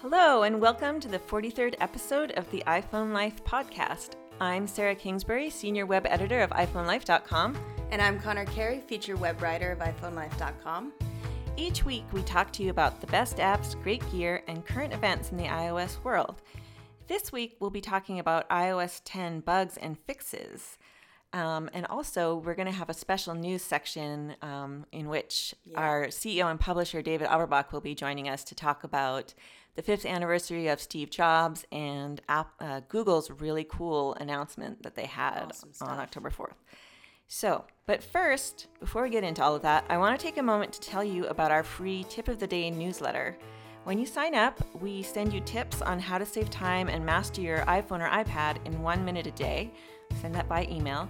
Hello, and welcome to the 43rd episode of the iPhone Life podcast. I'm Sarah Kingsbury, Senior Web Editor of iPhoneLife.com. And I'm Conner Carey, feature web writer of iPhoneLife.com. Each week, we talk to you about the best apps, great gear, and current events in the iOS world. This week, we'll be talking about iOS 10 bugs and fixes. Um, and also, we're going to have a special news section um, in which Yeah. our CEO and publisher, David Averbach, will be joining us to talk about the fifth anniversary of Steve Jobs and app, uh, Google's really cool announcement that they had Awesome on. October 4th. So, but first, before we get into all of that, I want to take a moment to tell you about our free Tip of the Day newsletter. When you sign up, we send you tips on how to save time and master your iPhone or iPad in one minute a day. Send that by email.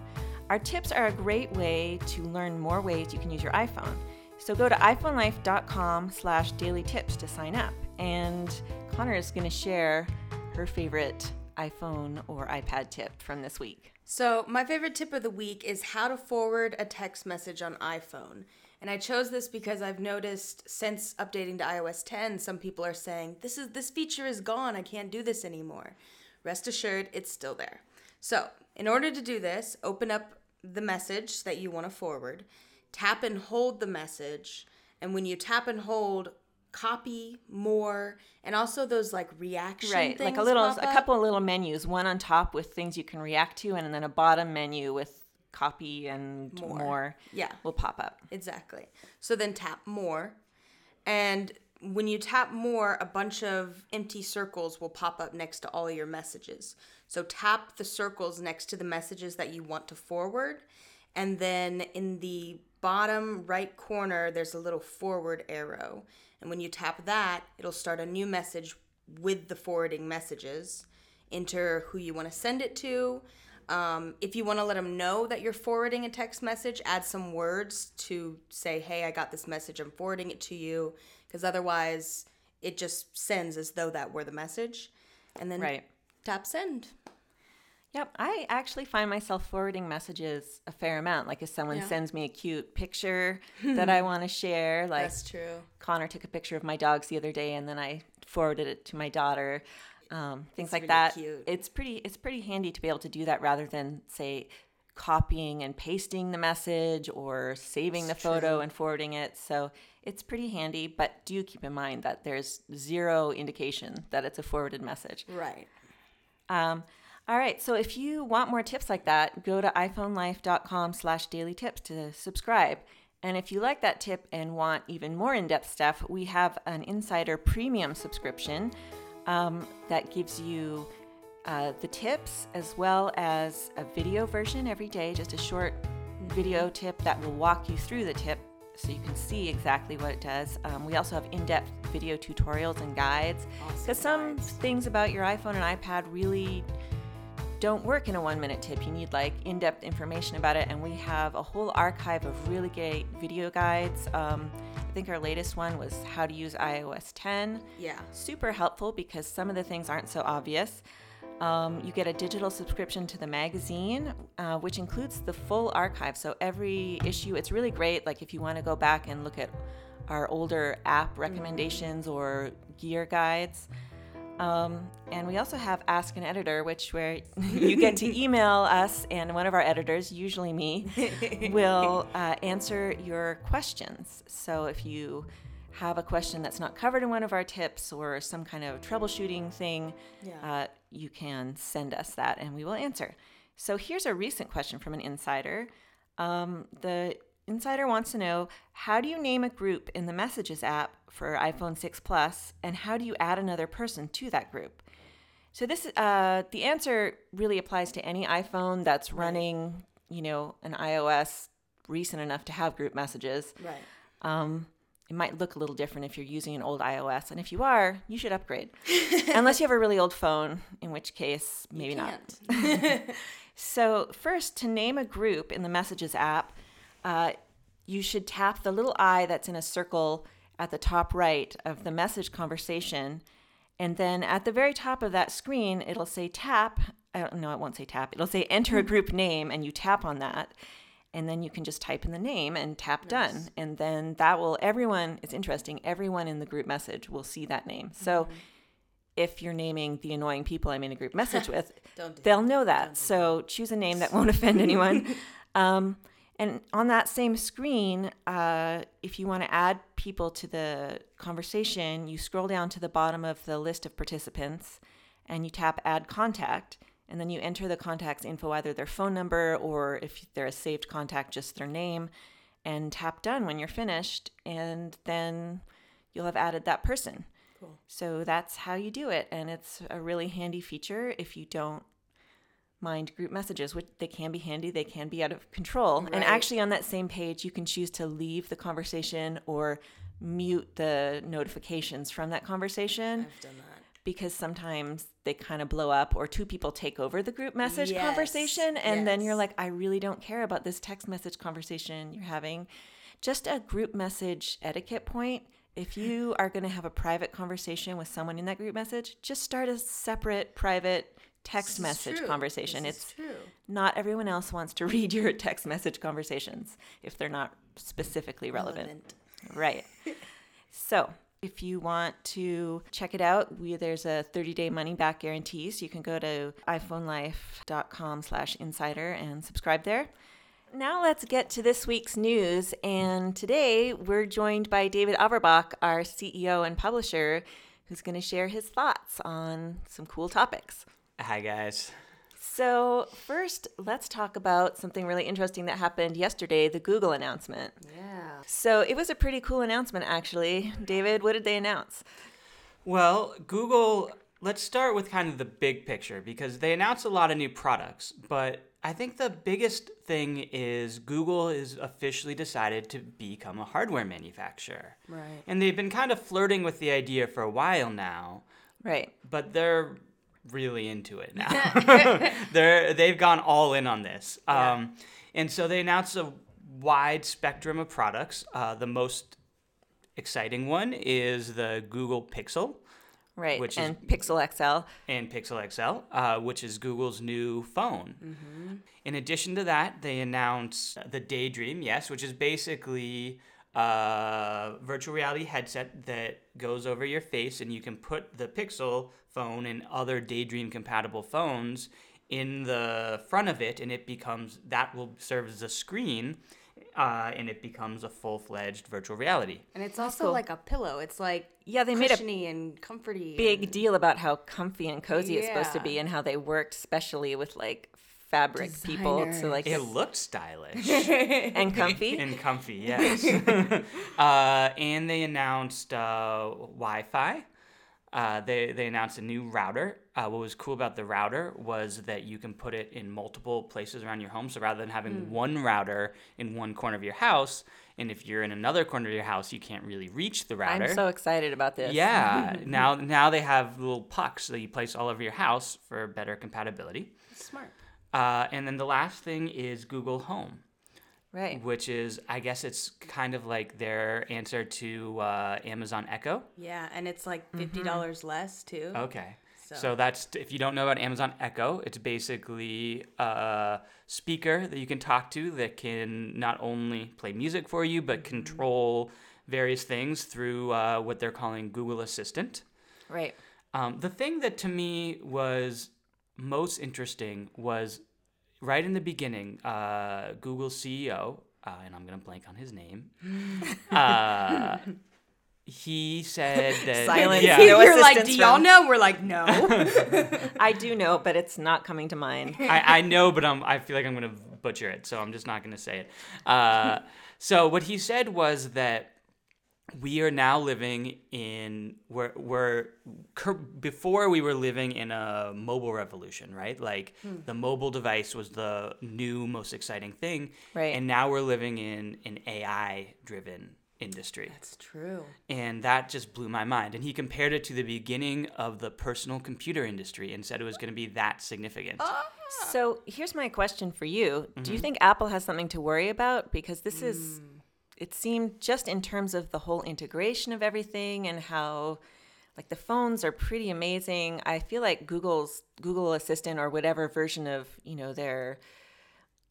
Our tips are a great way to learn more ways you can use your iPhone. So go to iPhoneLife.com slash daily tips to sign up. And Conner is going to share her favorite iPhone or iPad tip from this week. So, my favorite tip of the week is how to forward a text message on iPhone. And I chose this because I've noticed since updating to iOS 10, some people are saying, "This is this feature is gone. I can't do this anymore." Rest assured, it's still there. So, in order to do this, open up the message that you want to forward, tap and hold the message, and when you tap and hold, copy more, and also those like reaction right like a little a couple of little menus one on top with things you can react to and then a bottom menu with copy and more, More. Yeah. will pop up Exactly. So then tap more. And when you tap more, a bunch of empty circles will pop up next to all your messages. So tap the circles next to the messages that you want to forward. And then in the bottom right corner, there's a little forward arrow. And when you tap that, it'll start a new message with the forwarding messages. Enter who you want to send it to. Um, if you want to let them know that you're forwarding a text message, add some words to say, hey, I got this message, I'm forwarding it to you. Because otherwise, it just sends as though that were the message. And then right tap send. yep i actually find myself forwarding messages a fair amount like if someone Yeah. sends me a cute picture that i want to share like That's true. conner took a picture of my dogs the other day and then i forwarded it to my daughter um, things It's like really that cute. it's pretty it's pretty handy to be able to do that rather than say copying and pasting the message or saving the It's photo and forwarding it so it's pretty handy but do keep in mind that there's zero indication that it's a forwarded message Right. um, all right, so if you want more tips like that, go to iPhoneLife.com slash daily tips to subscribe. And if you like that tip and want even more in-depth stuff, we have an Insider Premium subscription um, that gives you uh, the tips as well as a video version every day, just a short video tip that will walk you through the tip so you can see exactly what it does. Um, we also have in-depth video tutorials and guides Awesome because some things about your iPhone and iPad really don't work in a one minute tip. You need like in depth information about it. And we have a whole archive of really great video guides. Um, I think our latest one was how to use iOS 10. Yeah. Super helpful because some of the things aren't so obvious. Um, you get a digital subscription to the magazine, uh, which includes the full archive. So every issue, it's really great. Like if you want to go back and look at our older app recommendations or gear guides. Um, and we also have Ask an Editor, which where you get to email us, and one of our editors, usually me, will uh, answer your questions. So if you have a question that's not covered in one of our tips or some kind of troubleshooting thing, Yeah. uh, you can send us that and we will answer. So here's a recent question from an insider. Um, the insider wants to know how do you name a group in the Messages app for iPhone 6 Plus, and how do you add another person to that group? So this, uh, the answer really applies to any iPhone that's running, you know, an iOS recent enough to have group messages. Right. Um, it might look a little different if you're using an old iOS, and if you are, you should upgrade. Unless you have a really old phone, in which case maybe not. So, first, to name a group in the Messages app, uh, you should tap the little eye that's in a circle at the top right of the message conversation. And then at the very top of that screen, it'll say tap. Uh, no, it won't say tap. It'll say enter a group name, and you tap on that. And then you can just type in the name and tap done. And then that will, everyone, it's interesting, everyone in the group message will see that name. So if you're naming the annoying people I'm in a group message with, do they'll know that. So choose a name that won't offend anyone. Um, and on that same screen, uh, if you want to add people to the conversation, you scroll down to the bottom of the list of participants and you tap add contact. And then you enter the contact's info, either their phone number or if they're a saved contact, just their name, and tap done when you're finished. And then you'll have added that person. Cool. So that's how you do it. And it's a really handy feature if you don't mind group messages, which they can be handy, they can be out of control. And actually, on that same page, you can choose to leave the conversation or mute the notifications from that conversation I've done that. Because sometimes they kind of blow up or two people take over the group message Yes, conversation and then you're like I really don't care about this text message conversation you're having just a group message etiquette point if you are going to have a private conversation with someone in that group message just start a separate private text message true. conversation This is it's true. not everyone else wants to read your text message conversations if they're not specifically relevant. Relevant. Right. so, if you want to check it out, we, there's a 30-day money-back guarantee, so you can go to iPhoneLife.com slash insider and subscribe there. Now let's get to this week's news. And today we're joined by David Averbach, our CEO and publisher, who's going to share his thoughts on some cool topics. Hi, guys. So, first, let's talk about something really interesting that happened yesterday the Google announcement. Yeah. So, it was a pretty cool announcement, actually. David, what did they announce? Well, Google, let's start with kind of the big picture because they announced a lot of new products, but I think the biggest thing is Google is officially decided to become a hardware manufacturer. Right. And they've been kind of flirting with the idea for a while now, Right. but they're really into it now. they're they've gone all in on this. Um, and so they announced a wide spectrum of products. Uh, the most exciting one is the Google Pixel Right. Which is- and Pixel XL. and Pixel XL, uh, which is Google's new phone. In addition to that, they announced the Daydream, yes, which is basically a virtual reality headset that goes over your face, and you can put the Pixel phone and other Daydream compatible phones in the front of it, and it becomes that will serve as a screen. Uh, and it becomes a full-fledged virtual reality. And it's also cool. like a pillow. It's like Yeah, they made a cushiony and comforty. Big and- deal about how comfy and cozy it's supposed to be and how they worked specially with like fabric people to like It looked stylish. and comfy. and comfy, yes. uh, and they announced uh, Wi-Fi. Uh, they they announced a new router. Uh, what was cool about the router was that you can put it in multiple places around your home. So rather than having one router in one corner of your house, and if you're in another corner of your house, you can't really reach the router. I'm so excited about this. yeah. now now they have little pucks that you place all over your house for better compatibility. Smart. Uh, and then the last thing is Google Home Right. which is I guess it's kind of like their answer to uh, Amazon Echo. Yeah, and it's like fifty dollars less too. Okay. So. So- that's if you don't know about Amazon Echo, it's basically a speaker that you can talk to that can not only play music for you but control various things through uh, what they're calling Google Assistant. Right. Um, the thing that to me was most interesting was right in the beginning, uh, Google's CEO, uh, and I'm going to blank on his name, uh, he said that. Silence. Yeah. No You're like, assistance do y'all from- know? We're like, no. I do know, but it's not coming to mind. I, I know, but I'm, I feel like I'm going to butcher it, so I'm just not going to say it. Uh, so what he said was that we are now living in where we're before we were living in a mobile revolution, right? Like hmm. the mobile device was the new most exciting thing, Right. And now we're living in an AI-driven industry. That's true. And that just blew my mind. And he compared it to the beginning of the personal computer industry and said it was going to be that significant. Ah. So here's my question for you. Do Mm-hmm. you think Apple has something to worry about? Because this is, hmm. It seemed just in terms of the whole integration of everything and how, like the phones are pretty amazing. I feel like Google's Google Assistant or whatever version of you know their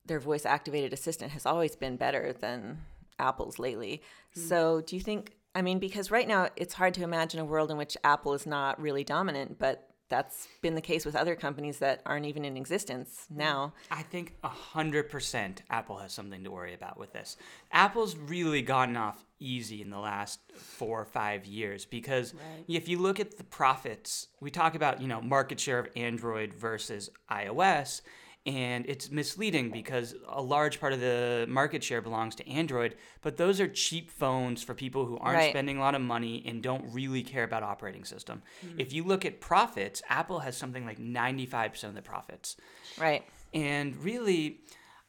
their voice activated assistant has always been better than Apple's lately. Hmm. So do you think I mean, because right now it's hard to imagine a world in which Apple is not really dominant, but that's been the case with other companies that aren't even in existence mm. now. I think 100% Apple has something to worry about with this. Apple's really gotten off easy in the last four or five years because Right. if you look at the profits, we talk about, you know, market share of Android versus iOS, and it's misleading because a large part of the market share belongs to Android, but those are cheap phones for people who aren't Right. spending a lot of money and don't really care about operating system. Hmm. If you look at profits, Apple has something like 95% of the profits. Right. And really,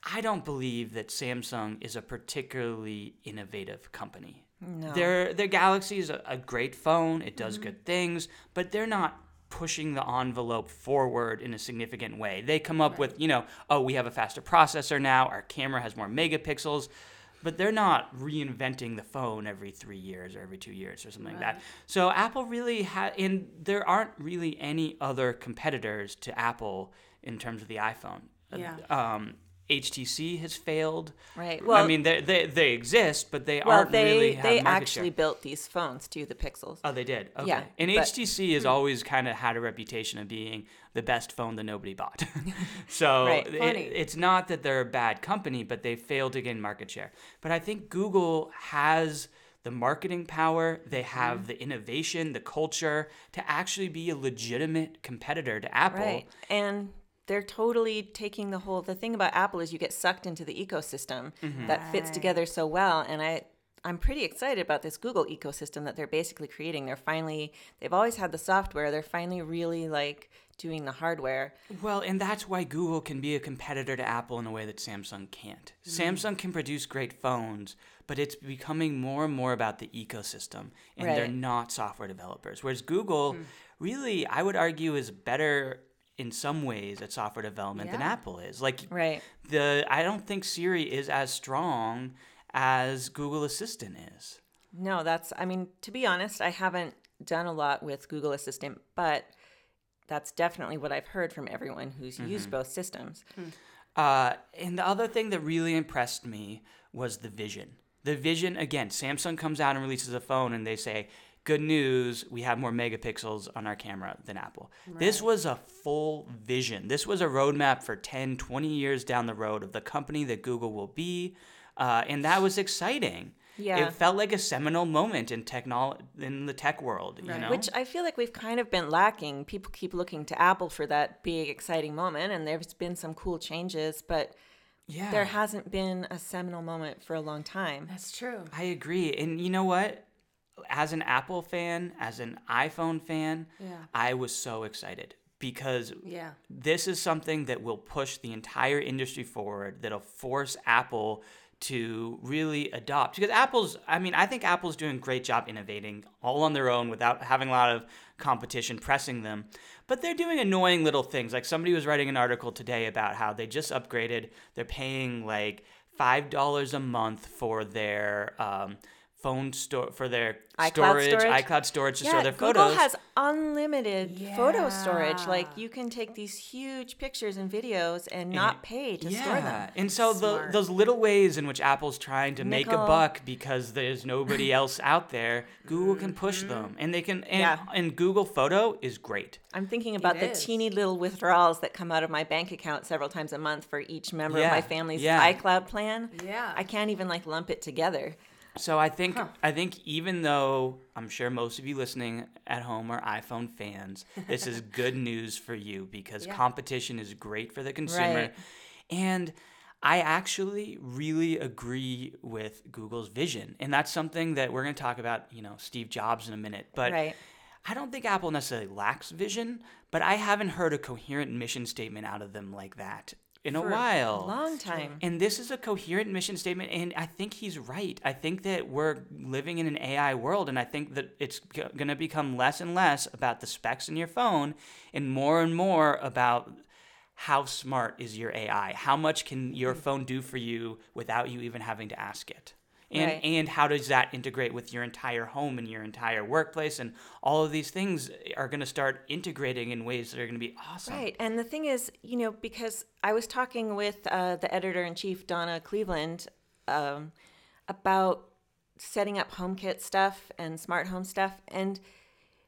I don't believe that Samsung is a particularly innovative company. No. Their their Galaxy is a, a great phone. It does mm-hmm. good things, but they're not pushing the envelope forward in a significant way. They come up with, you know, oh, we have a faster processor now, our camera has more megapixels, but they're not reinventing the phone every 3 years or every 2 years or something like that. So Apple really had and there aren't really any other competitors to Apple in terms of the iPhone. Yeah. Um HTC has failed. Right. Well, I mean, they, they, they exist, but they Well, aren't they really have they actually share. built these phones too, the Pixels. Oh, they did. Okay. Yeah, and but- HTC has always kind of had a reputation of being the best phone that nobody bought. so Right. it- it's not that they're a bad company, but they failed to gain market share. But I think Google has the marketing power, they Mm-hmm. have the innovation, the culture to actually be a legitimate competitor to Apple. Right. And they're totally taking the whole the thing about Apple is you get sucked into the ecosystem mm-hmm. that fits together so well and I I'm pretty excited about this Google ecosystem that they're basically creating. They're finally they've always had the software. They're finally really like doing the hardware. Well, and that's why Google can be a competitor to Apple in a way that Samsung can't. Mm-hmm. Samsung can produce great phones, but it's becoming more and more about the ecosystem, and they're not software developers. Whereas Google, mm. really, I would argue, is better in some ways at software development than Apple is. Like Right. the, I don't think Siri is as strong as Google Assistant is. No, that's I mean, to be honest, I haven't done a lot with Google Assistant, but that's definitely what I've heard from everyone who's used both systems. Uh, and the other thing that really impressed me was the vision. The vision, again, Samsung comes out and releases a phone and they say, good news, we have more megapixels on our camera than Apple. This was a full vision. This was a roadmap for 10, 20 years down the road of the company that Google will be. Uh, and that was exciting. Yeah. It felt like a seminal moment in technol- in the tech world, you know? Which I feel like we've kind of been lacking. People keep looking to Apple for that big, exciting moment, and there's been some cool changes, but yeah. there hasn't been a seminal moment for a long time. That's true. I agree. And you know what? As an Apple fan, as an iPhone fan, Yeah. I was so excited because Yeah. this is something that will push the entire industry forward, that'll force Apple to really adopt. Because Apple's, I mean, I think Apple's doing a great job innovating all on their own without having a lot of competition pressing them. But they're doing annoying little things. Like somebody was writing an article today about how they just upgraded, they're paying like $5 a month for their. Um, phone store for their iCloud storage, storage? iCloud storage to Yeah, store their Google photos. Google has unlimited photo storage. Like you can take these huge pictures and videos and not pay to yeah. store them. And so the, those little ways in which Apple's trying to make a buck because there's nobody else out there, Google can push mm-hmm. them, and they can. And, Yeah. and Google Photo is great. I'm thinking about the is. teeny little withdrawals that come out of my bank account several times a month for each member Yeah, of my family's yeah. iCloud plan. Yeah. I can't even like lump it together. So I think I think even though I'm sure most of you listening at home are iPhone fans, this is good news for you because Yeah. competition is great for the consumer. Right. And I actually really agree with Google's vision. And that's something that we're going to talk about, you know, Steve Jobs in a minute. But Right. I don't think Apple necessarily lacks vision, but I haven't heard a coherent mission statement out of them like that in a For a while. Long time. And this is a coherent mission statement, and I think he's right. I think that we're living in an AI world, and I think that it's g- going to become less and less about the specs in your phone and more and more about how smart is your AI? How much can your mm. phone do for you without you even having to ask it? And, Right. and how does that integrate with your entire home and your entire workplace? And all of these things are going to start integrating in ways that are going to be awesome. Right. And the thing is, you know, because I was talking with uh, the editor in chief, Donna Cleveland, um, about setting up HomeKit stuff and smart home stuff and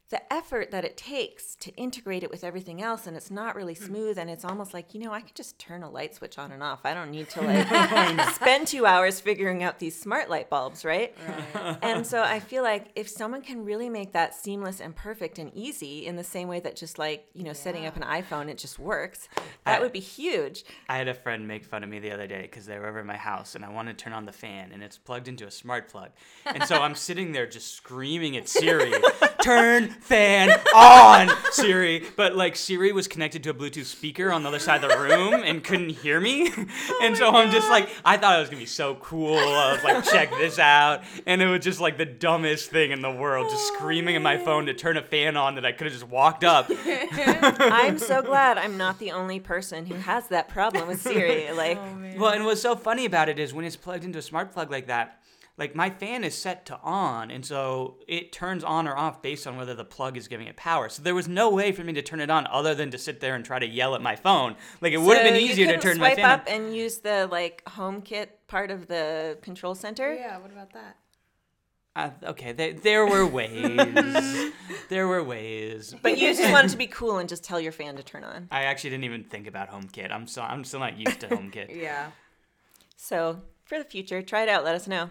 the effort that it takes to integrate it with everything else and it's not really hmm. smooth and it's almost like you know i could just turn a light switch on and off. I don't need to like spend two hours figuring out these smart light bulbs right? right. And so i feel like if someone can really make that seamless and perfect and easy in the same way that just like you know yeah. setting up an iphone it just works that I, would be huge. I had a friend make fun of me the other day because they were over at my house and i wanted to turn on the fan and it's plugged into a smart plug. And so i'm sitting there just screaming at siri turn fan on Siri. But like Siri was connected to a Bluetooth speaker on the other side of the room and couldn't hear me. Oh and so I'm just like, I thought it was gonna be so cool. I was like, check this out. And it was just like the dumbest thing in the world, just screaming at my phone to turn a fan on that I could have just walked up. I'm so glad I'm not the only person who has that problem with Siri. Like, oh, well, and what's so funny about it is when it's plugged into a smart plug like that like my fan is set to on and so it turns on or off based on whether the plug is giving it power so there was no way for me to turn it on other than to sit there and try to yell at my phone like it so would have been easier to turn my fan up and use the like HomeKit part of the control center yeah what about that uh, okay, they, there were ways. there were ways. But you just wanted to be cool and just tell your fan to turn on. I actually didn't even think about HomeKit. I'm so I'm still not used to HomeKit. yeah. So for the future, try it out. Let us know.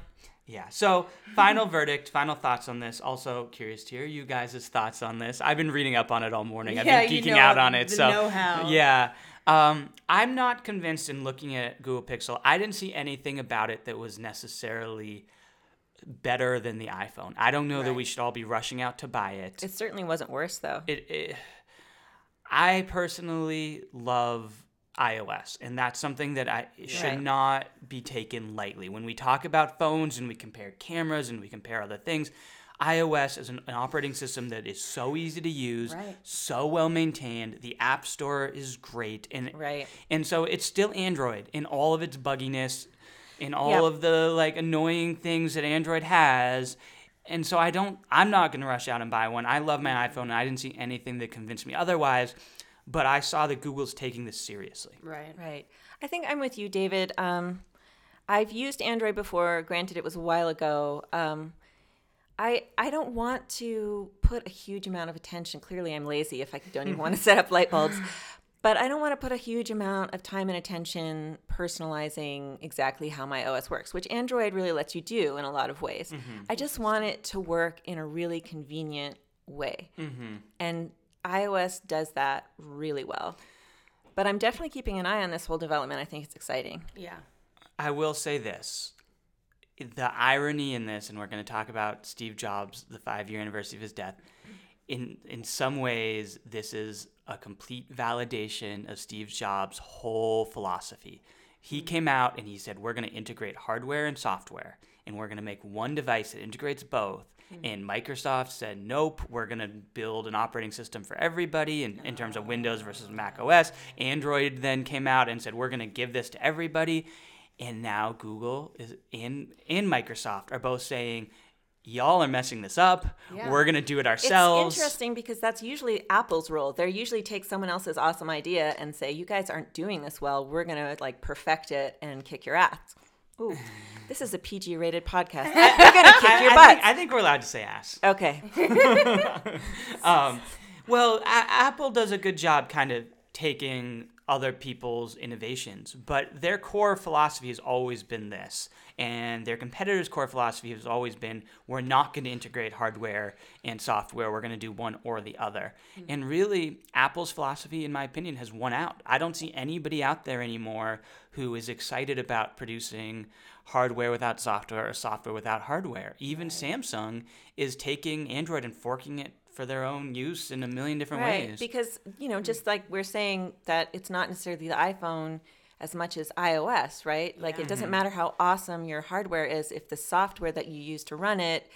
Yeah. So, final verdict, final thoughts on this. Also, curious to hear you guys' thoughts on this. I've been reading up on it all morning. I've been geeking you know, out on it. so, know-how. yeah. Um, I'm not convinced in looking at Google Pixel. I didn't see anything about it that was necessarily better than the iPhone. I don't know right. that we should all be rushing out to buy it. It certainly wasn't worse, though. It, it I personally love iOS. And that's something that I should right. not be taken lightly. When we talk about phones and we compare cameras and we compare other things, iOS is an, an operating system that is so easy to use, right. so well maintained. The App Store is great, and right. and so it's still Android in all of its bugginess, in all yep. of the like annoying things that Android has. And so I don't. I'm not gonna rush out and buy one. I love my mm-hmm. iPhone, and I didn't see anything that convinced me otherwise but I saw that Google's taking this seriously. Right. Right. I think I'm with you, David. Um, I've used Android before. Granted, it was a while ago. Um, I I don't want to put a huge amount of attention. Clearly, I'm lazy if I don't even want to set up light bulbs. But I don't want to put a huge amount of time and attention personalizing exactly how my OS works, which Android really lets you do in a lot of ways. Mm-hmm. I just want it to work in a really convenient way. Mm-hmm. And iOS does that really well. But I'm definitely keeping an eye on this whole development. I think it's exciting. Yeah. I will say this. The irony in this, and we're going to talk about Steve Jobs, the five year anniversary of his death. In, in some ways, this is a complete validation of Steve Jobs' whole philosophy. He mm-hmm. came out and he said, We're going to integrate hardware and software, and we're going to make one device that integrates both Mm-hmm. And Microsoft said, nope, we're going to build an operating system for everybody in, in terms of Windows versus Mac OS. Android then came out and said, we're going to give this to everybody. And now Google is in, in Microsoft are both saying, y'all are messing this up. Yeah. We're going to do it ourselves. It's interesting because that's usually Apple's role. They usually take someone else's awesome idea and say, you guys aren't doing this well. We're going to like perfect it and kick your ass. Ooh, this is a PG rated podcast. I, we're gonna kick your butt. I think, I think, we're allowed to say ass. Okay. um, well, a- Apple does a good job kind of taking other people's innovations, but their core philosophy has always been this. And their competitors' core philosophy has always been we're not going to integrate hardware and software. We're going to do one or the other. Mm-hmm. And really, Apple's philosophy, in my opinion, has won out. I don't see anybody out there anymore who is excited about producing hardware without software or software without hardware. Even right. Samsung is taking Android and forking it for their own use in a million different right. ways. Because, you know, just like we're saying that it's not necessarily the iPhone as much as iOS, right? Like it doesn't mm-hmm. matter how awesome your hardware is if the software that you use to run it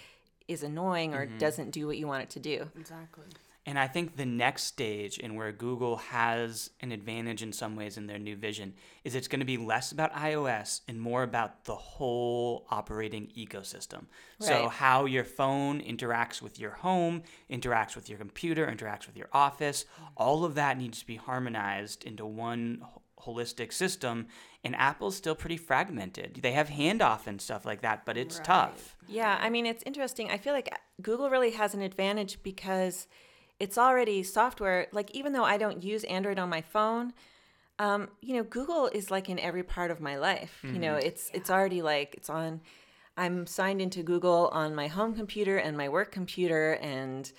is annoying or mm-hmm. doesn't do what you want it to do. Exactly. And I think the next stage, and where Google has an advantage in some ways in their new vision, is it's going to be less about iOS and more about the whole operating ecosystem. Right. So, how your phone interacts with your home, interacts with your computer, interacts with your office, all of that needs to be harmonized into one holistic system, and Apple's still pretty fragmented. They have handoff and stuff like that, but it's Right. tough. Yeah, I mean, it's interesting. I feel like Google really has an advantage because it's already software. Like, even though I don't use Android on my phone, um, you know, Google is like in every part of my life. You know, mm-hmm. it's it's already like it's on. I'm signed into Google on my home computer and my work computer and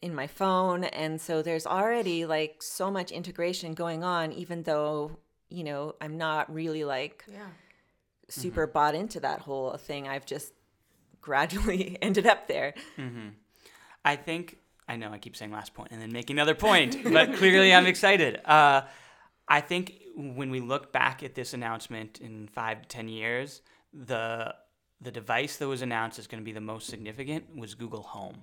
in my phone, and so there's already like so much integration going on. Even though you know, I'm not really like Yeah. super mm-hmm. bought into that whole thing. I've just gradually ended up there. Mm-hmm. I think I know I keep saying last point and then make another point, but clearly I'm excited. Uh, I think when we look back at this announcement in five to ten years, the the device that was announced is going to be the most significant was Google Home.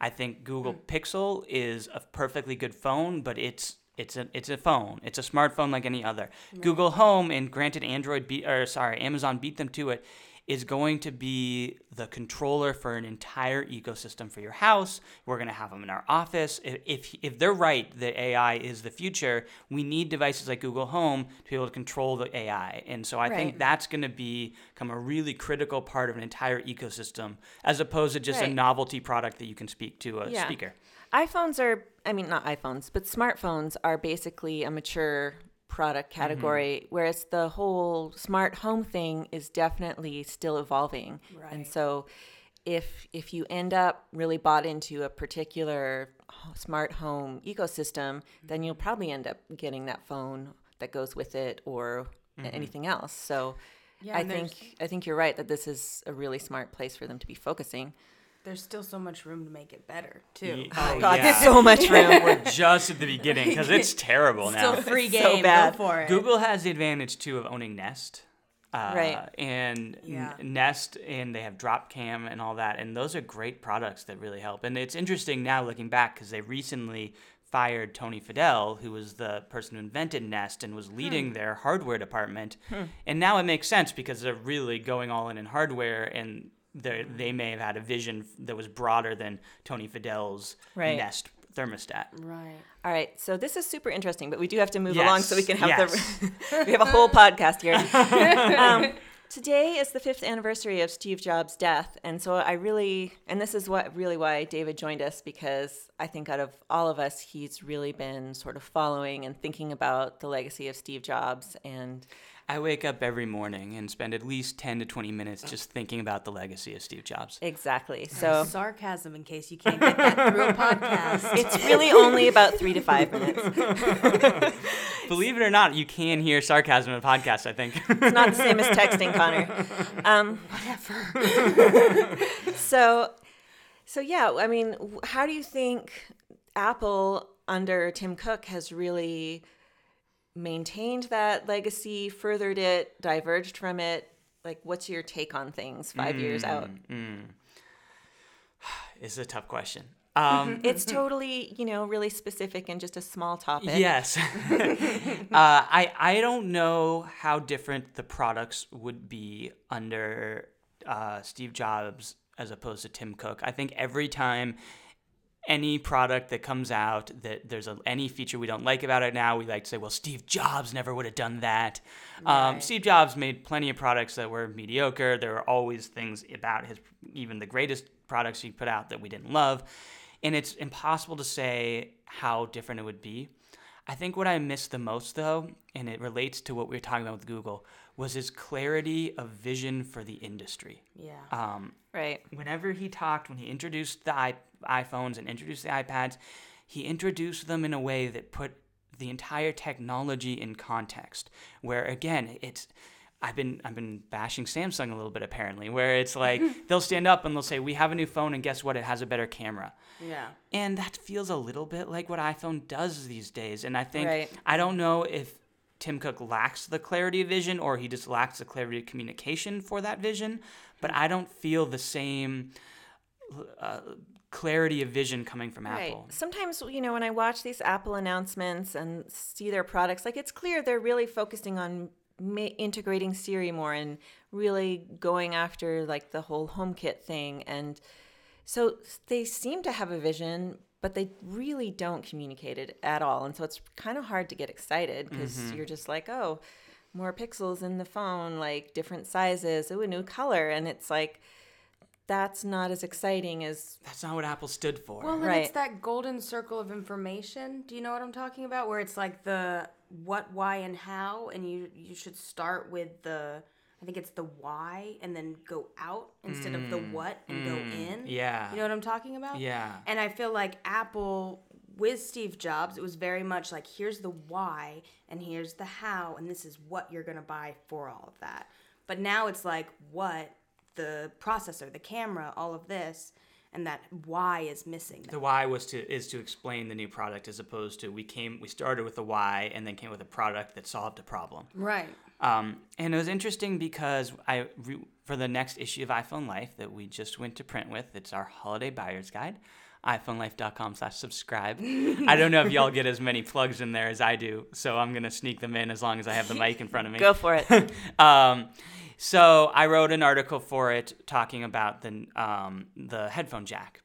I think Google Pixel is a perfectly good phone, but it's it's a it's a phone. It's a smartphone like any other. Google Home and granted Android beat or sorry Amazon beat them to it is going to be the controller for an entire ecosystem for your house. We're going to have them in our office. If, if, if they're right that AI is the future, we need devices like Google Home to be able to control the AI. And so I think that's going to become a really critical part of an entire ecosystem as opposed to just a novelty product that you can speak to a Yeah. speaker. iPhones are, I mean, not iPhones, but smartphones are basically a mature product mm-hmm. category, whereas the whole smart home thing is definitely still evolving. And so if if you end up really bought into a particular smart home ecosystem, then you'll mm-hmm. probably end up getting that phone that goes with it or mm-hmm. anything else. So Yeah, I think I think you're right that this is a really smart place for them to be focusing. There's still so much room to make it better too. Ye- oh, God, yeah. so much room. We're just at the beginning because it's terrible now. Still free It's so game. bad. Go for it. Google has the advantage too of owning Nest. Uh, Right. And Yeah. Nest, and they have Dropcam and all that. And those are great products that really help. And it's interesting now looking back because they recently fired Tony Fadell, who was the person who invented Nest and was leading their hardware department. And now it makes sense because they're really going all in in hardware and they they may have had a vision that was broader than Tony Fadell's Right. Nest thermostat. Right. All right, so this is super interesting, but we do have to move along so we can have yes. the we have a whole podcast here. um, today is the fifth anniversary of Steve Jobs' death, and so I really, and this is what really why David joined us because I think out of all of us, he's really been sort of following and thinking about the legacy of Steve Jobs, and I wake up every morning and spend at least 10 to 20 minutes just thinking about the legacy of Steve Jobs. exactly. So sarcasm in case you can't get that through a podcast. it's really only about three to five minutes. Believe it or not, you can hear sarcasm in a podcast, I think. It's not the same as texting, Conner. Um, Whatever. So, so yeah, I mean, how do you think Apple under Tim Cook has really maintained that legacy, furthered it, diverged from it? Like, what's your take on things five years out? it's a tough question. Um, It's totally, you know, really specific and just a small topic. yes. uh, I, I don't know how different the products would be under uh, Steve Jobs as opposed to Tim Cook. I think every time any product that comes out that there's a, any feature we don't like about it now, we like to say, well, Steve Jobs never would have done that. Um, Steve Jobs made plenty of products that were mediocre. There were always things about his, even the greatest products he put out that we didn't love. And it's impossible to say how different it would be. I think what I missed the most, though, and it relates to what we were talking about with Google, was his clarity of vision for the industry. Yeah. Um, Right. whenever he talked, when he introduced the I- iPhones and introduced the iPads, he introduced them in a way that put the entire technology in context. Where again, it's I've been I've been bashing Samsung a little bit apparently, where it's like they'll stand up and they'll say, "We have a new phone, and guess what? It has a better camera." Yeah. And that feels a little bit like what iPhone does these days. And I think Right. I don't know if Tim Cook lacks the clarity of vision or he just lacks the clarity of communication for that vision, but I don't feel the same uh, clarity of vision coming from Right. Apple. Sometimes, you know, when I watch these Apple announcements and see their products, like it's clear they're really focusing on ma- integrating Siri more and really going after like the whole HomeKit thing. And so they seem to have a vision, but they really don't communicate it at all. And so it's kind of hard to get excited because Mm-hmm. you're just like, oh, more pixels in the phone, like different sizes, oh, a new color. And it's like, that's not as exciting as That's not what Apple stood for. Well, and Right. it's that golden circle of information. Do you know what I'm talking about? Where it's like the what, why, and how, and you you should start with the I think it's the why and then go out instead of the what and go in. Mm, yeah. You know what I'm talking about? Yeah. And I feel like Apple with Steve Jobs, it was very much like here's the why and here's the how, and this is what you're gonna buy for all of that. But now it's like what the processor, the camera, all of this, and that why is missing. the why was to is to explain the new product as opposed to we came we started with the why and then came with a product that solved a problem. Right. Um, and it was interesting because I re- for the next issue of iPhone Life that we just went to print with, it's our holiday buyer's guide. iPhoneLife.com slash subscribe. I don't know if y'all get as many plugs in there as I do, so I'm gonna sneak them in as long as I have the mic in front of me. go for it. Um, so I wrote an article for it talking about the um, the headphone jack,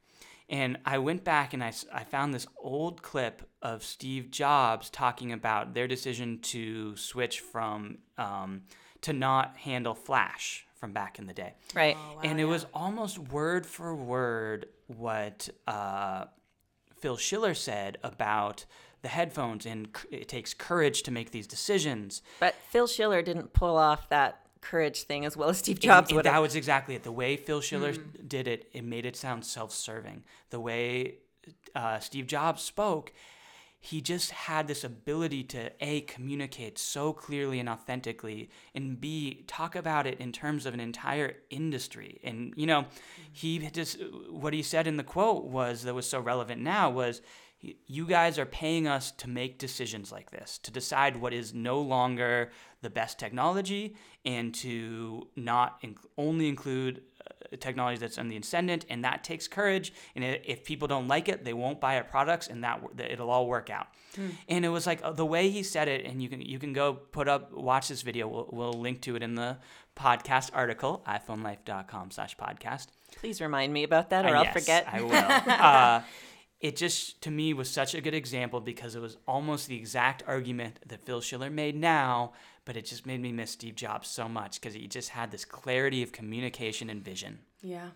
and I went back and I, I found this old clip of Steve Jobs talking about their decision to switch from um, to not handle Flash from back in the day, right. and it was almost word for word what uh, Phil Schiller said about the headphones and c- it takes courage to make these decisions. But Phil Schiller didn't pull off that courage thing as well as Steve Jobs would that was exactly it. The way Phil Schiller did it, it made it sound self-serving. The way uh, Steve Jobs spoke, he just had this ability to a communicate so clearly and authentically, and b talk about it in terms of an entire industry. And you know, he just what he said in the quote was that was so relevant now was. You guys are paying us to make decisions like this, to decide what is no longer the best technology, and to not inc- only include technology that's on the ascendant, and that takes courage. And if people don't like it, they won't buy our products, and that, it'll all work out. And it was like uh, the way he said it, and you can you can go put up watch this video. We'll, we'll link to it in the podcast article, iPhoneLife.com/slash podcast. Please remind me about that or Uh, I'll yes, forget. I will. It just to me was such a good example because it was almost the exact argument that Phil Schiller made now, but it just made me miss Steve Jobs so much because he just had this clarity of communication and vision. Yeah.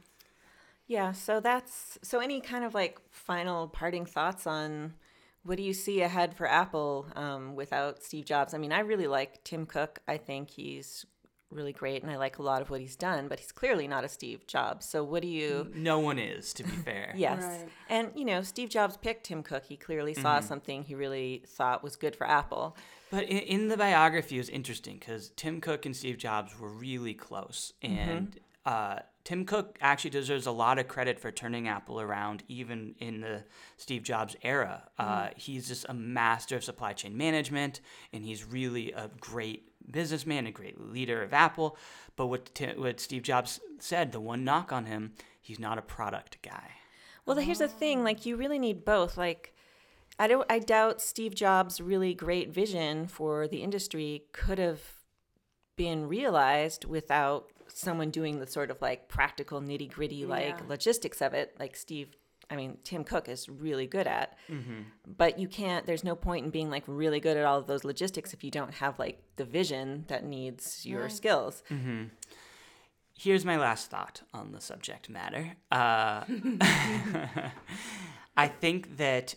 Yeah, so that's so any kind of like final parting thoughts on what do you see ahead for Apple um, without Steve Jobs? I mean, I really like Tim Cook. I think he's really great and I like a lot of what he's done, but he's clearly not a Steve Jobs. So what do you No one is, to be fair. Yes. Right. And you know, Steve Jobs picked Tim Cook. He clearly saw something he really thought was good for Apple. But in, in the biography, it was interesting because Tim Cook and Steve Jobs were really close, and uh, Tim Cook actually deserves a lot of credit for turning Apple around, even in the Steve Jobs era. Uh, he's just a master of supply chain management, and he's really a great businessman, a great leader of Apple. But what Ti- what Steve Jobs said, the one knock on him, he's not a product guy. Well, here's the thing: like, you really need both. Like, I don't. I doubt Steve Jobs' really great vision for the industry could have been realized without someone doing the sort of like practical nitty gritty like Yeah. logistics of it, like Steve. I mean, Tim Cook is really good at. Mm-hmm. But you can't. There's no point in being like really good at all of those logistics if you don't have like the vision that needs your skills. Here's my last thought on the subject matter. Uh, I think that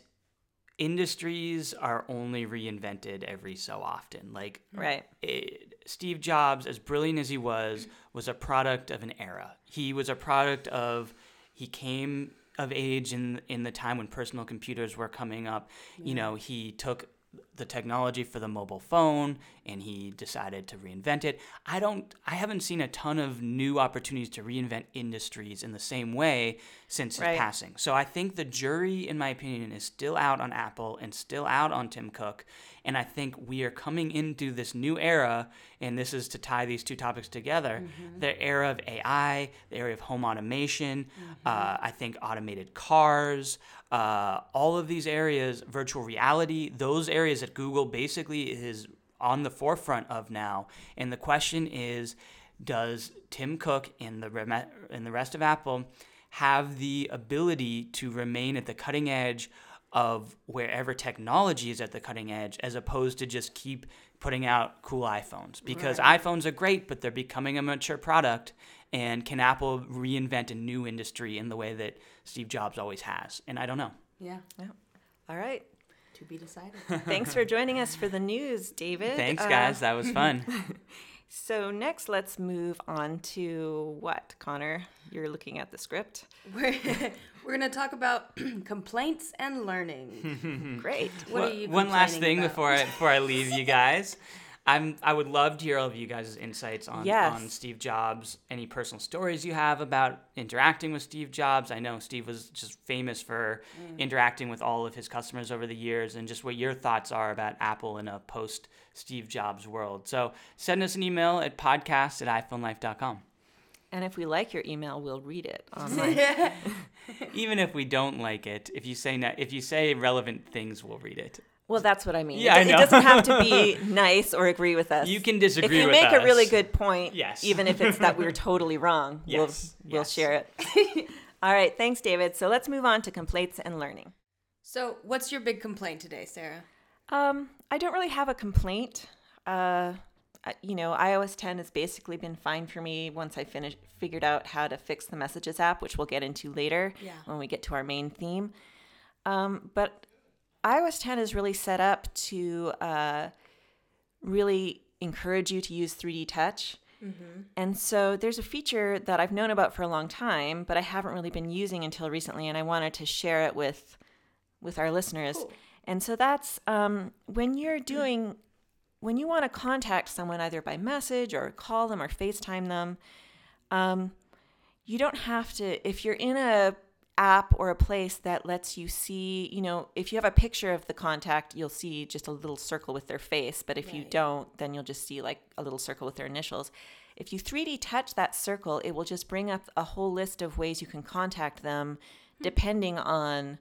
industries are only reinvented every so often. Like, Right. it, Steve Jobs, as brilliant as he was, was a product of an era. He was a product of, he came of age in in the time when personal computers were coming up. You know, he took the technology for the mobile phone and he decided to reinvent it. I don't I haven't seen a ton of new opportunities to reinvent industries in the same way since Right. his passing. So I think the jury in my opinion is still out on Apple and still out on Tim Cook and I think we are coming into this new era and this is to tie these two topics together, the era of AI, the area of home automation, uh, I think automated cars, uh, all of these areas, virtual reality, those areas that Google basically is on the forefront of now. And the question is, does Tim Cook and the rem- and the rest of Apple have the ability to remain at the cutting edge of wherever technology is at the cutting edge as opposed to just keep putting out cool iPhones because Right. iPhones are great but they're becoming a mature product and can Apple reinvent a new industry in the way that Steve Jobs always has and I don't know Yeah, All right. To be decided. Thanks for joining us for the news, David. thanks Uh, guys that was fun So next, let's move on to what, Conner? You're looking at the script. we're we're gonna talk about complaints and learning. Great. What One- are you one last thing about? before I before I leave you guys. I'm I would love to hear all of you guys' insights on Yes. on Steve Jobs. Any personal stories you have about interacting with Steve Jobs? I know Steve was just famous for Mm. interacting with all of his customers over the years, and just what your thoughts are about Apple in a post Steve Jobs world. So send us an email at podcast at iPhoneLife.com. And if we like your email, we'll read it online. Even if we don't like it, if you say if you say relevant things, we'll read it. Well, that's what I mean. Yeah, it, I it doesn't have to be nice or agree with us. You can disagree. if you with make a really good point, Yes. even if it's that we're totally wrong, Yes, we'll, we'll yes. share it. All right. Thanks, David. So let's move on to complaints and learning. So, what's your big complaint today, Sarah? Um, I don't really have a complaint. Uh, you know, iOS 10 has basically been fine for me once I finished figured out how to fix the Messages app, which we'll get into later Yeah. when we get to our main theme. Um, but iOS 10 is really set up to uh, really encourage you to use 3D Touch. And so there's a feature that I've known about for a long time, but I haven't really been using until recently, and I wanted to share it with with our listeners. Cool. And so that's um, when you're doing when you want to contact someone either by message or call them or FaceTime them. Um, you don't have to if you're in a app or a place that lets you see, you know, if you have a picture of the contact, you'll see just a little circle with their face, but if you don't, then you'll just see like a little circle with their initials. If you 3D touch that circle, it will just bring up a whole list of ways you can contact them hmm. depending on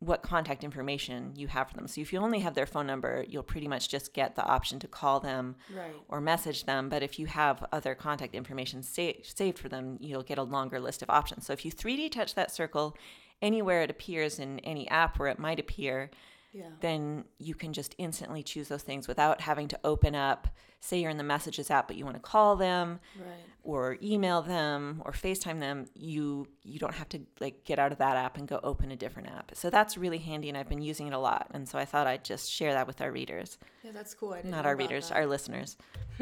what contact information you have for them. So if you only have their phone number, you'll pretty much just get the option to call them Right. or message them. But if you have other contact information sa- saved for them, you'll get a longer list of options. So if you 3D touch that circle anywhere it appears in any app where it might appear, Yeah. then you can just instantly choose those things without having to open up, say you're in the messages app, but you want to call them Right. or email them or FaceTime them, you you don't have to like get out of that app and go open a different app. So that's really handy and I've been using it a lot. And so I thought I'd just share that with our readers. Yeah, that's cool. I didn't Not our readers, that. our listeners.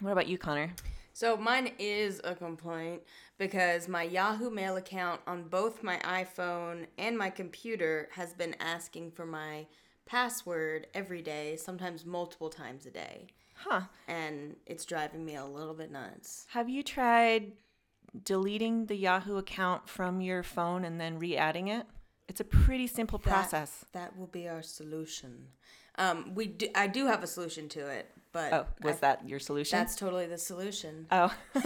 what about you, Conner? So mine is a complaint because my Yahoo Mail account on both my iPhone and my computer has been asking for my password every day, sometimes multiple times a day. Huh. And it's driving me a little bit nuts. Have you tried deleting the Yahoo account from your phone and then re-adding it? It's a pretty simple That- process. That will be our solution. Um, we do, I do have a solution to it, but Oh, was I- that your solution? that's totally the solution. oh.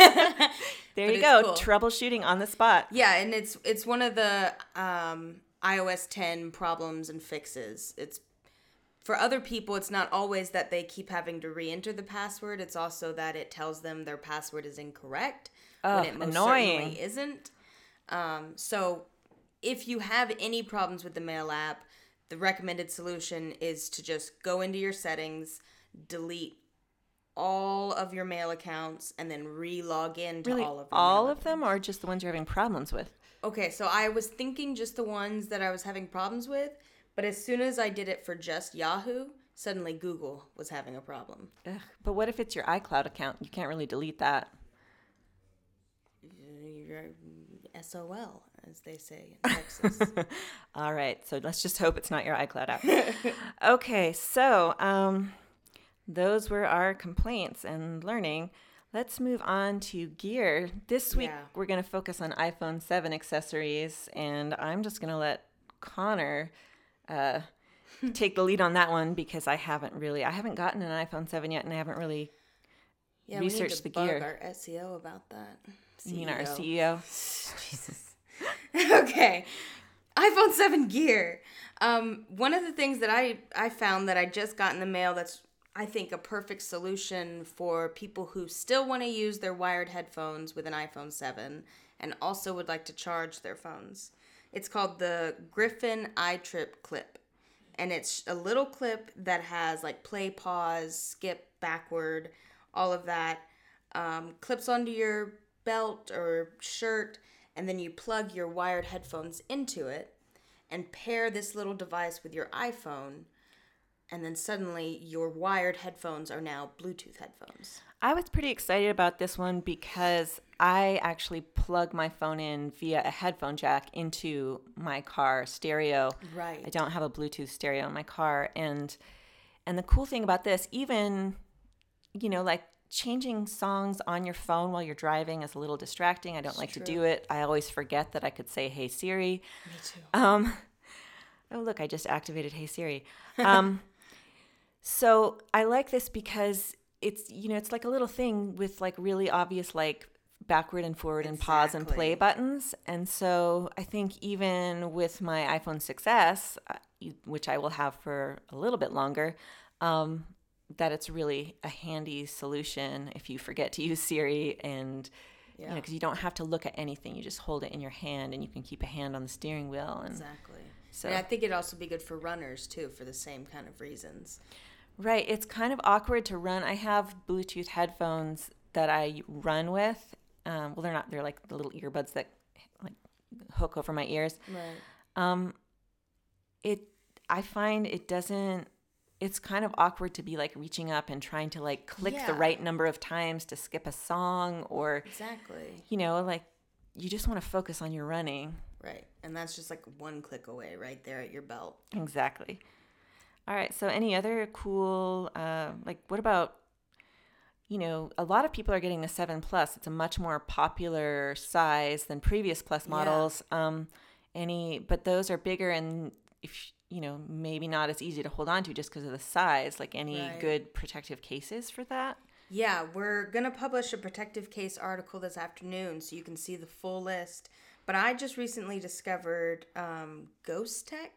there you go. cool. Troubleshooting on the spot. Yeah, and it's it's one of the um, iOS 10 problems and fixes. It's for other people. It's not always that they keep having to re-enter the password. It's also that it tells them their password is incorrect Ugh, when it most annoying. certainly isn't. Um, so, if you have any problems with the Mail app, the recommended solution is to just go into your settings, delete all of your mail accounts, and then re-log in to Really, all of them. all of them, or just the ones you're having problems with? Okay, so I was thinking just the ones that I was having problems with, but as soon as I did it for just Yahoo, suddenly Google was having a problem. Ugh, but what if it's your iCloud account? You can't really delete that. You're SOL, as they say in Texas. All right, so let's just hope it's not your iCloud app. okay, so um, those were our complaints and learning. Let's move on to gear. This week Yeah. we're going to focus on iPhone 7 accessories, and I'm just going to let Conner uh, take the lead on that one because I haven't really, I haven't gotten an iPhone 7 yet, and I haven't really. yeah, Research we need to the gear. our SEO about that. You mean our CEO. CEO? okay. iPhone 7 gear. Um, one of the things that I, I found that I just got in the mail that's, I think, a perfect solution for people who still want to use their wired headphones with an iPhone 7 and also would like to charge their phones. It's called the Griffin iTrip clip. And it's a little clip that has like play, pause, skip, backward, all of that. Um, clips onto your belt or shirt, and then you plug your wired headphones into it and pair this little device with your iPhone. And then suddenly your wired headphones are now Bluetooth headphones. I was pretty excited about this one because I actually plug my phone in via a headphone jack into my car stereo. Right. I don't have a Bluetooth stereo in my car and and the cool thing about this even you know like changing songs on your phone while you're driving is a little distracting. I don't like to do it. I always forget that I could say hey Siri. Me too. Um, oh, look, I just activated Hey Siri. Um, so I like this because it's, you know, it's like a little thing with like really obvious, like backward and forward and pause and play buttons. And so I think even with my iPhone 6S, uh, which I will have for a little bit longer, um, that it's really a handy solution if you forget to use Siri and you know because you don't have to look at anything you just hold it in your hand and you can keep a hand on the steering wheel and Exactly. so and I think it'd also be good for runners too, for the same kind of reasons. right it's kind of awkward to run i have bluetooth headphones that i run with um, well they're not they're like the little earbuds that like hook over my ears Right. um, it i find it doesn't it's kind of awkward to be like reaching up and trying to like click the right number of times to skip a song or Exactly. you know like you just want to focus on your running Right. And that's just like one click away right there at your belt. Exactly. All right. So, any other cool, uh, like, what about, you know, a lot of people are getting the 7 Plus. It's a much more popular size than previous Plus Yeah. models. Um, any, but those are bigger and, if you know, maybe not as easy to hold on to just because of the size. Like, any Right. good protective cases for that? Yeah, we're gonna publish a protective case article this afternoon so you can see the full list. But I just recently discovered um, Ghostek,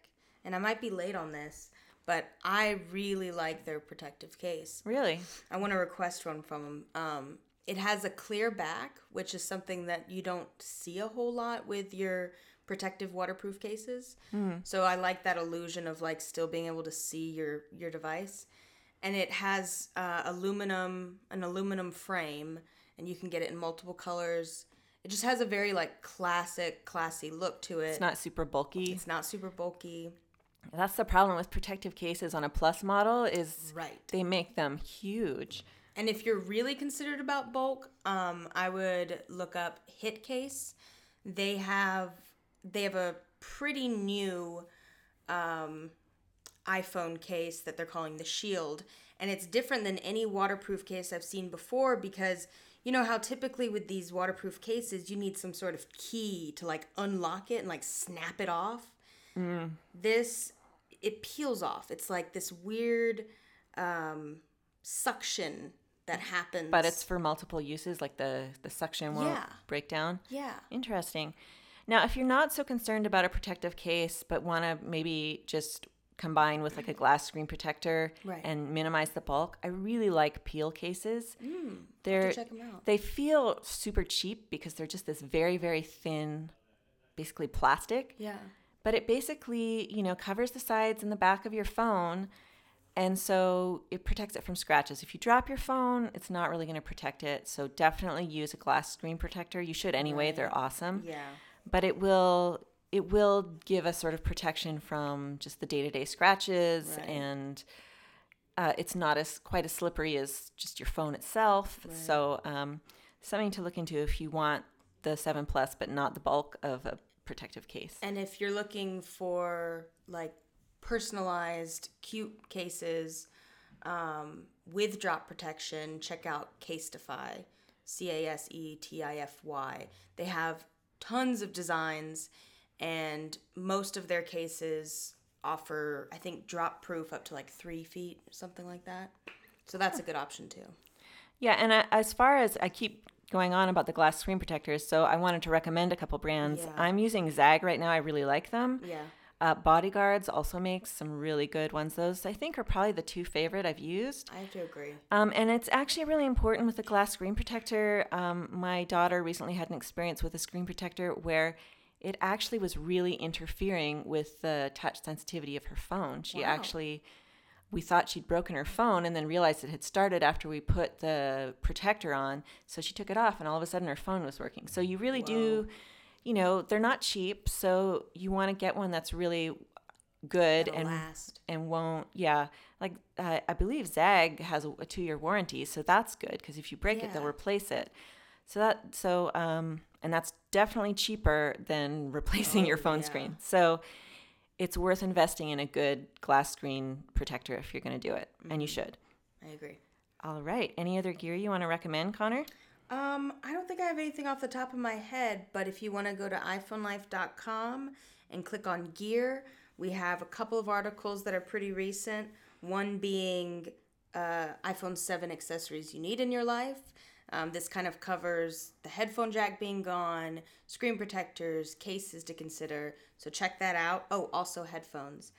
and I might be late on this, but I really like their protective case. Really? I want to request one from them. Um, it has a clear back, which is something that you don't see a whole lot with your protective waterproof cases. So I like that illusion of like still being able to see your your device. And it has uh, aluminum, an aluminum frame, and you can get it in multiple colors. It just has a very like classic, classy look to it. It's not super bulky. It's not super bulky. That's the problem with protective cases on a Plus model is Right. they make them huge. And if you're really considered about bulk, um, I would look up Hitcase. They have they have a pretty new um, iPhone case that they're calling the Shield, and it's different than any waterproof case I've seen before because you know how typically with these waterproof cases you need some sort of key to like unlock it and like snap it off. This it peels off. It's like this weird um, suction that happens. But it's for multiple uses, like the the suction won't Yeah. break down. yeah, Interesting. Now, if you're not so concerned about a protective case, but want to maybe just combine with like a glass screen protector Right. and minimize the bulk, I really like peel cases. Mm, they're check 'em out. they feel super cheap because they're just this very very thin, basically plastic. yeah, But it basically, you know, covers the sides and the back of your phone. And so it protects it from scratches. If you drop your phone, it's not really going to protect it. So definitely use a glass screen protector. You should anyway. They're awesome. yeah, But it will it will give us sort of protection from just the day-to-day scratches Right. and uh, it's not as quite as slippery as just your phone itself. So um, something to look into if you want the 7 Plus but not the bulk of a protective case. And if you're looking for like personalized, cute cases um, with drop protection, check out Casetify, C A S E T I F Y. They have tons of designs, and most of their cases offer, I think, drop proof up to like three feet, something like that. So that's a good option too. Yeah, and I, as far as I keep going on about the glass screen protectors, so I wanted to recommend a couple brands. Yeah. I'm using Zagg right now. I really like them. Yeah. Uh, BodyGuardz also makes some really good ones. Those I think are probably the two favorite I've used. I have to agree. Um, and it's actually really important with a glass screen protector. Um, my daughter recently had an experience with a screen protector where it actually was really interfering with the touch sensitivity of her phone. She Wow. actually, we thought she'd broken her phone and then realized it had started after we put the protector on. So she took it off and all of a sudden her phone was working. So you really do, you know, they're not cheap. So you want to get one that's really good and last. and won't yeah like uh, i believe zagg has a, a two-year warranty so that's good because if you break it they'll replace it so that so um and that's definitely cheaper than replacing your Oh, phone yeah. screen so it's worth investing in a good glass screen protector if you're going to do it and you Mm-hmm. should I agree. all right any other gear you want to recommend conner Um, I don't think I have anything off the top of my head, but if you want to go to iPhoneLife.com and click on gear, we have a couple of articles that are pretty recent. One being uh, iPhone 7 accessories you need in your life. Um, this kind of covers the headphone jack being gone, screen protectors, cases to consider. So check that out. Oh, also headphones.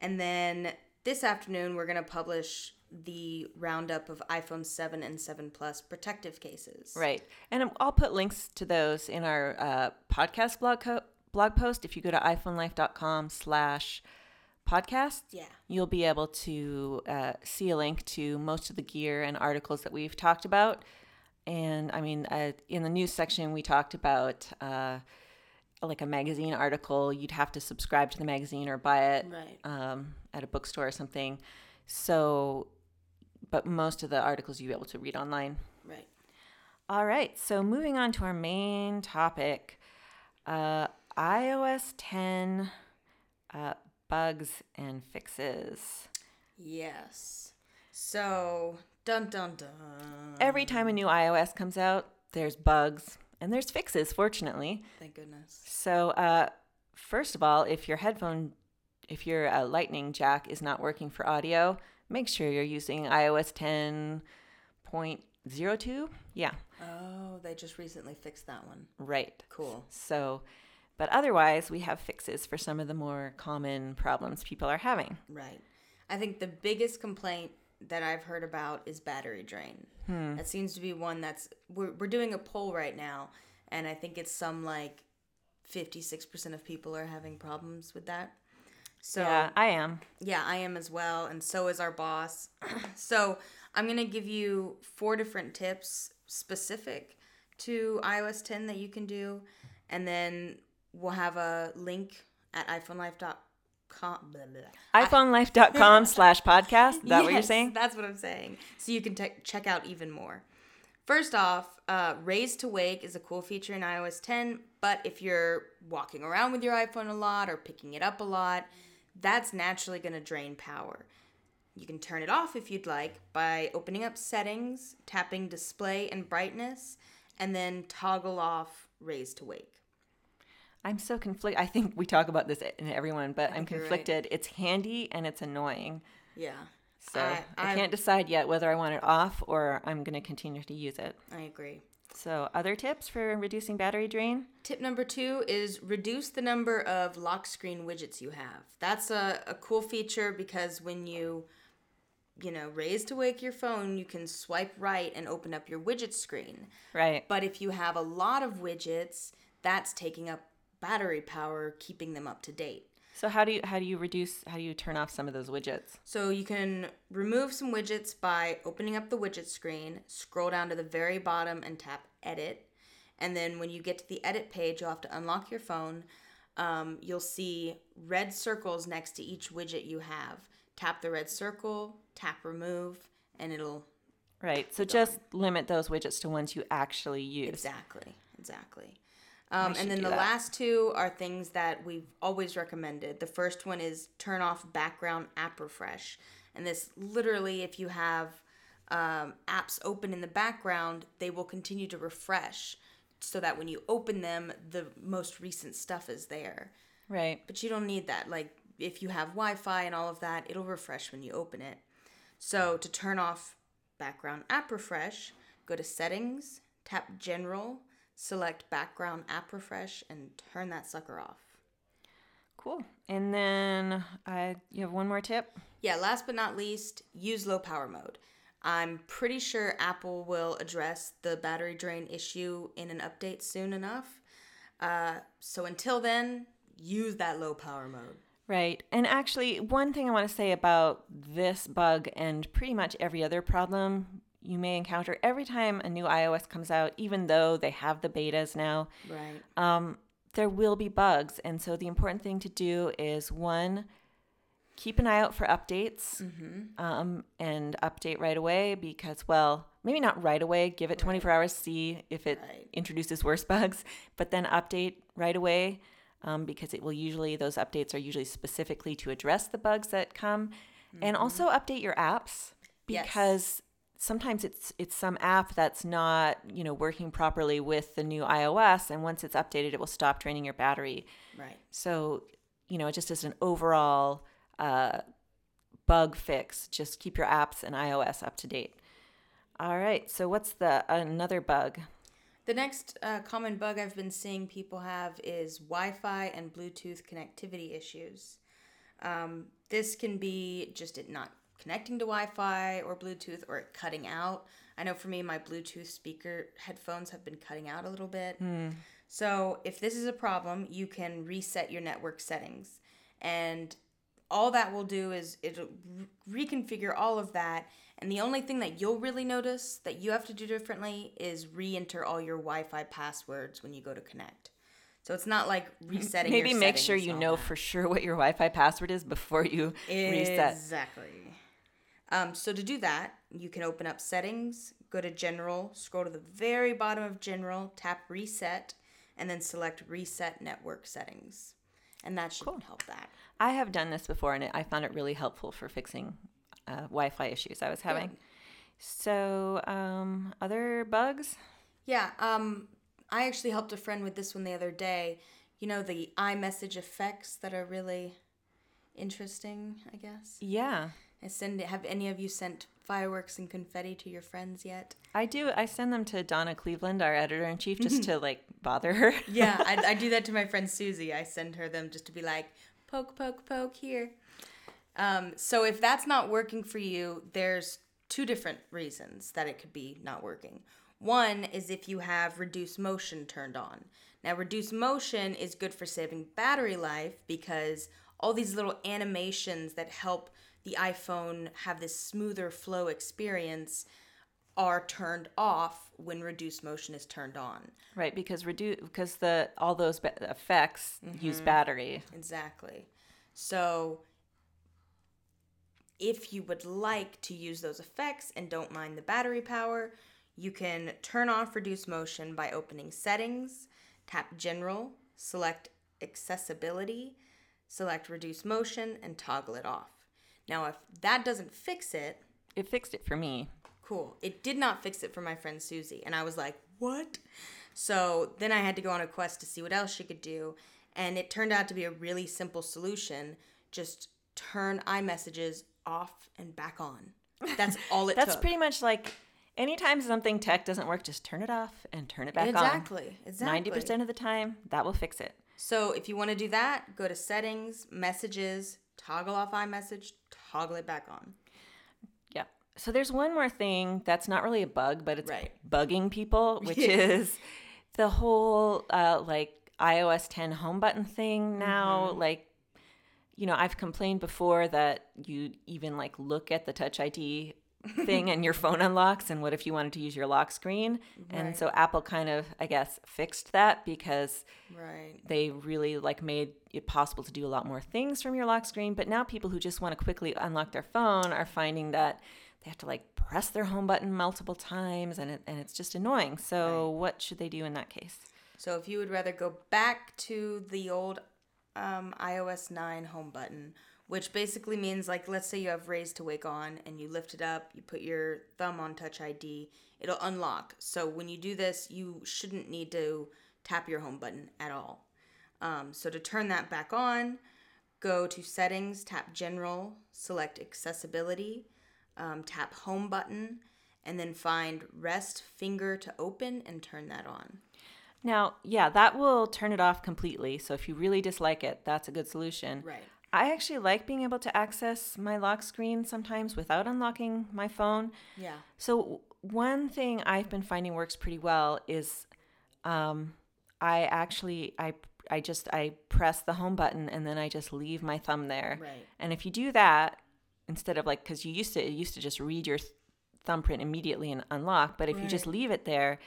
And then this afternoon, we're going to publish the roundup of iPhone 7 and 7 Plus protective cases. Right. And I'll put links to those in our uh, podcast blog, co- blog post. If you go to iPhoneLife.com slash podcast, Yeah. you'll be able to uh, see a link to most of the gear and articles that we've talked about. And I mean, uh, in the news section, we talked about uh, like a magazine article. You'd have to subscribe to the magazine or buy it Right. um, at a bookstore or something. So, but most of the articles you'll be able to read online. Right. All right, so moving on to our main topic uh, iOS 10 uh, bugs and fixes. Yes. So, dun dun dun. Every time a new iOS comes out, there's bugs and there's fixes, fortunately. Thank goodness. So, uh, first of all, if your headphone, if your uh, lightning jack is not working for audio, make sure you're using iOS 10.02. Yeah, Oh, they just recently fixed that one. right. Cool. So, but otherwise, we have fixes for some of the more common problems people are having. Right. I think the biggest complaint that I've heard about is battery drain. Hmm. That seems to be one that's we're we're doing a poll right now, and I think it's some like fifty six percent of people are having problems with that. So Yeah, I am. Yeah, I am as well, and so is our boss. so I'm gonna give you four different tips specific to iOS 10 that you can do, and then we'll have a link at iPhoneLife.com. Blah, blah, blah. iPhonelife.com slash podcast. Is that what you're saying? That's what I'm saying. So you can te- check out even more. First off, uh, Raise to Wake is a cool feature in iOS 10, but if you're walking around with your iPhone a lot or picking it up a lot, that's naturally going to drain power. You can turn it off if you'd like by opening up Settings, tapping Display and Brightness, and then toggle off Raise to Wake. I'm so conflicted. I think we talk about this in everyone, but I'm you're right. conflicted. It's handy and it's annoying. Yeah, So I, I- I- can't decide yet whether I want it off or I'm going to continue to use it. I agree. So, other tips for reducing battery drain? Tip number two is reduce the number of lock screen widgets you have. That's a, a cool feature because when you, you know, raise to wake your phone, you can swipe right and open up your widget screen. Right. But if you have a lot of widgets, that's taking up battery power, keeping them up to date. So how do you how do you reduce how do you turn off some of those widgets? So you can remove some widgets by opening up the widget screen, scroll down to the very bottom and tap edit. And then when you get to the edit page, you'll have to unlock your phone. Um, you'll see red circles next to each widget you have. Tap the red circle, tap remove, and it'll. Right. So just limit those widgets to ones you actually use. Exactly, exactly. Um, and then the that. last two are things that we've always recommended. The first one is turn off background app refresh. And this literally, if you have um, apps open in the background, they will continue to refresh so that when you open them, the most recent stuff is there. Right. But you don't need that. Like if you have Wi Fi and all of that, it'll refresh when you open it. So to turn off background app refresh, go to settings, tap general, select background app refresh, and turn that sucker off. Cool. And then uh, you have one more tip. Yeah, last but not least, use low power mode. I'm pretty sure Apple will address the battery drain issue in an update soon enough. Uh, so until then, use that low power mode. Right. And actually, one thing I want to say about this bug and pretty much every other problem you may encounter every time a new iOS comes out, even though they have the betas now, Right. um, there will be bugs. And so the important thing to do is one, keep an eye out for updates um, and update right away because, well, maybe not right away, give it 24 hours, see if it Right. introduces worse bugs, but then update right away um, because it will usually, those updates are usually specifically to address the bugs that come. And also update your apps Yes. because sometimes it's it's some app that's not you know working properly with the new iOS and once it's updated it will stop draining your battery Right. so you know just as an overall uh, bug fix just keep your apps and iOS up to date all right so what's the another bug The next uh, common bug I've been seeing people have is Wi Fi and Bluetooth connectivity issues. Um, this can be just it not connecting to Wi Fi or Bluetooth or it cutting out. I know for me, my Bluetooth speaker headphones have been cutting out a little bit. So, if this is a problem, you can reset your network settings. And all that will do is it'll reconfigure all of that. And the only thing that you'll really notice that you have to do differently is re enter all your Wi Fi passwords when you go to connect. So, it's not like resetting maybe make sure you know that. for sure what your wi-fi password is before you reset Exactly. Um, so to do that, you can open up settings, go to general, scroll to the very bottom of general, tap reset, and then select reset network settings. And that should help that. i have done this before and it, i found it really helpful for fixing uh, wi-fi issues i was having so um, other bugs Yeah, um, I actually helped a friend with this one the other day. You know, the iMessage effects that are really interesting, I guess. yeah I send have any of you sent fireworks and confetti to your friends yet? I do. I send them to Donna Cleveland, our editor in chief, just to like bother her. Yeah, I, I do that to my friend Susie. I send her them just to be like, poke, poke, poke here. Um, so if that's not working for you, there's two different reasons that it could be not working. One is if you have reduced motion turned on. Now, reduced motion is good for saving battery life because all these little animations that help the iPhone have this smoother flow experience are turned off when reduced motion is turned on. right, because reduce because the all those ba- effects use mm-hmm. battery. Exactly. So, if you would like to use those effects and don't mind the battery power, you can turn off reduce motion by opening settings, tap general, select accessibility, select reduce motion, and toggle it off. Now, if that doesn't fix it, It fixed it for me. Cool. It did not fix it for my friend Susie. And I was like, what? So then I had to go on a quest to see what else she could do. And it turned out to be a really simple solution. Just turn iMessages off and back on. That's all it took. That's took. pretty much like anytime something tech doesn't work, just turn it off and turn it back on. exactly. on. Exactly. Ninety percent of the time, that will fix it. So if you want to do that, go to settings, messages, toggle off iMessage, toggle it back on. So there's one more thing that's not really a bug, but it's Right. bugging people, which is the whole uh, like iOS 10 home button thing now. Like, you know, I've complained before that you even like look at the Touch ID thing and your phone unlocks, and what if you wanted to use your lock screen? And so Apple kind of, I guess, fixed that because Right. they really like made it possible to do a lot more things from your lock screen but now people who just want to quickly unlock their phone are finding that they have to like press their home button multiple times and it, and it's just annoying so what should they do in that case So if you would rather go back to the old um, iOS 9 home button, which basically means like let's say you have Raise to Wake on and you lift it up, you put your thumb on Touch ID, it'll unlock. So when you do this, you shouldn't need to tap your home button at all. Um, so to turn that back on, go to Settings, tap General, select Accessibility, um, tap Home button, and then find Rest Finger to Open and turn that on. Now, yeah, that will turn it off completely. So if you really dislike it, that's a good solution. Right. I actually like being able to access my lock screen sometimes without unlocking my phone. Yeah. So one thing I've been finding works pretty well is um, I actually I I just I press the home button and then I just leave my thumb there. Right. And if you do that instead of like because you used to it used to just read your th- thumbprint immediately and unlock, but if you just leave it there,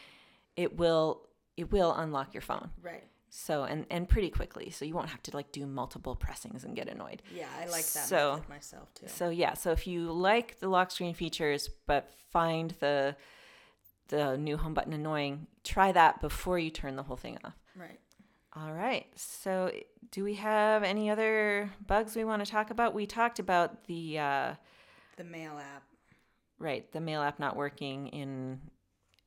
it will it will unlock your phone. Right. So and and pretty quickly. So you won't have to like do multiple pressings and get annoyed. Yeah, I like that So- myself too. So yeah, so if you like the lock screen features but find the the new home button annoying, try that before you turn the whole thing off. right. All right. So do we have any other bugs we want to talk about? We talked about the uh, The mail app. right, the mail app not working in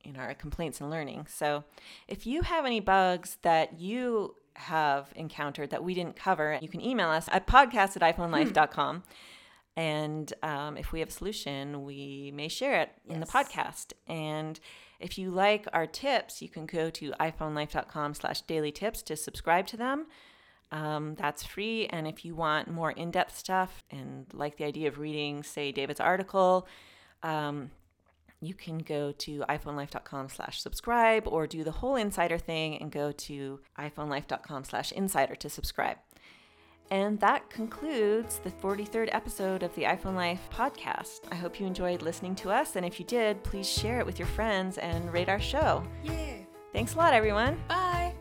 in our complaints and learning. So if you have any bugs that you have encountered that we didn't cover, you can email us at podcast at iPhoneLife.com. And um, if we have a solution, we may share it in the podcast. And if you like our tips, you can go to iPhoneLife.com slash daily tips to subscribe to them. Um, that's free. And if you want more in depth stuff and like the idea of reading, say, David's article, um, you can go to iphonelife.com slash subscribe or do the whole insider thing and go to iphonelife.com slash insider to subscribe. And that concludes the 43rd episode of the iPhone Life podcast. I hope you enjoyed listening to us. And if you did, please share it with your friends and rate our show. Yeah. Thanks a lot, everyone. Bye.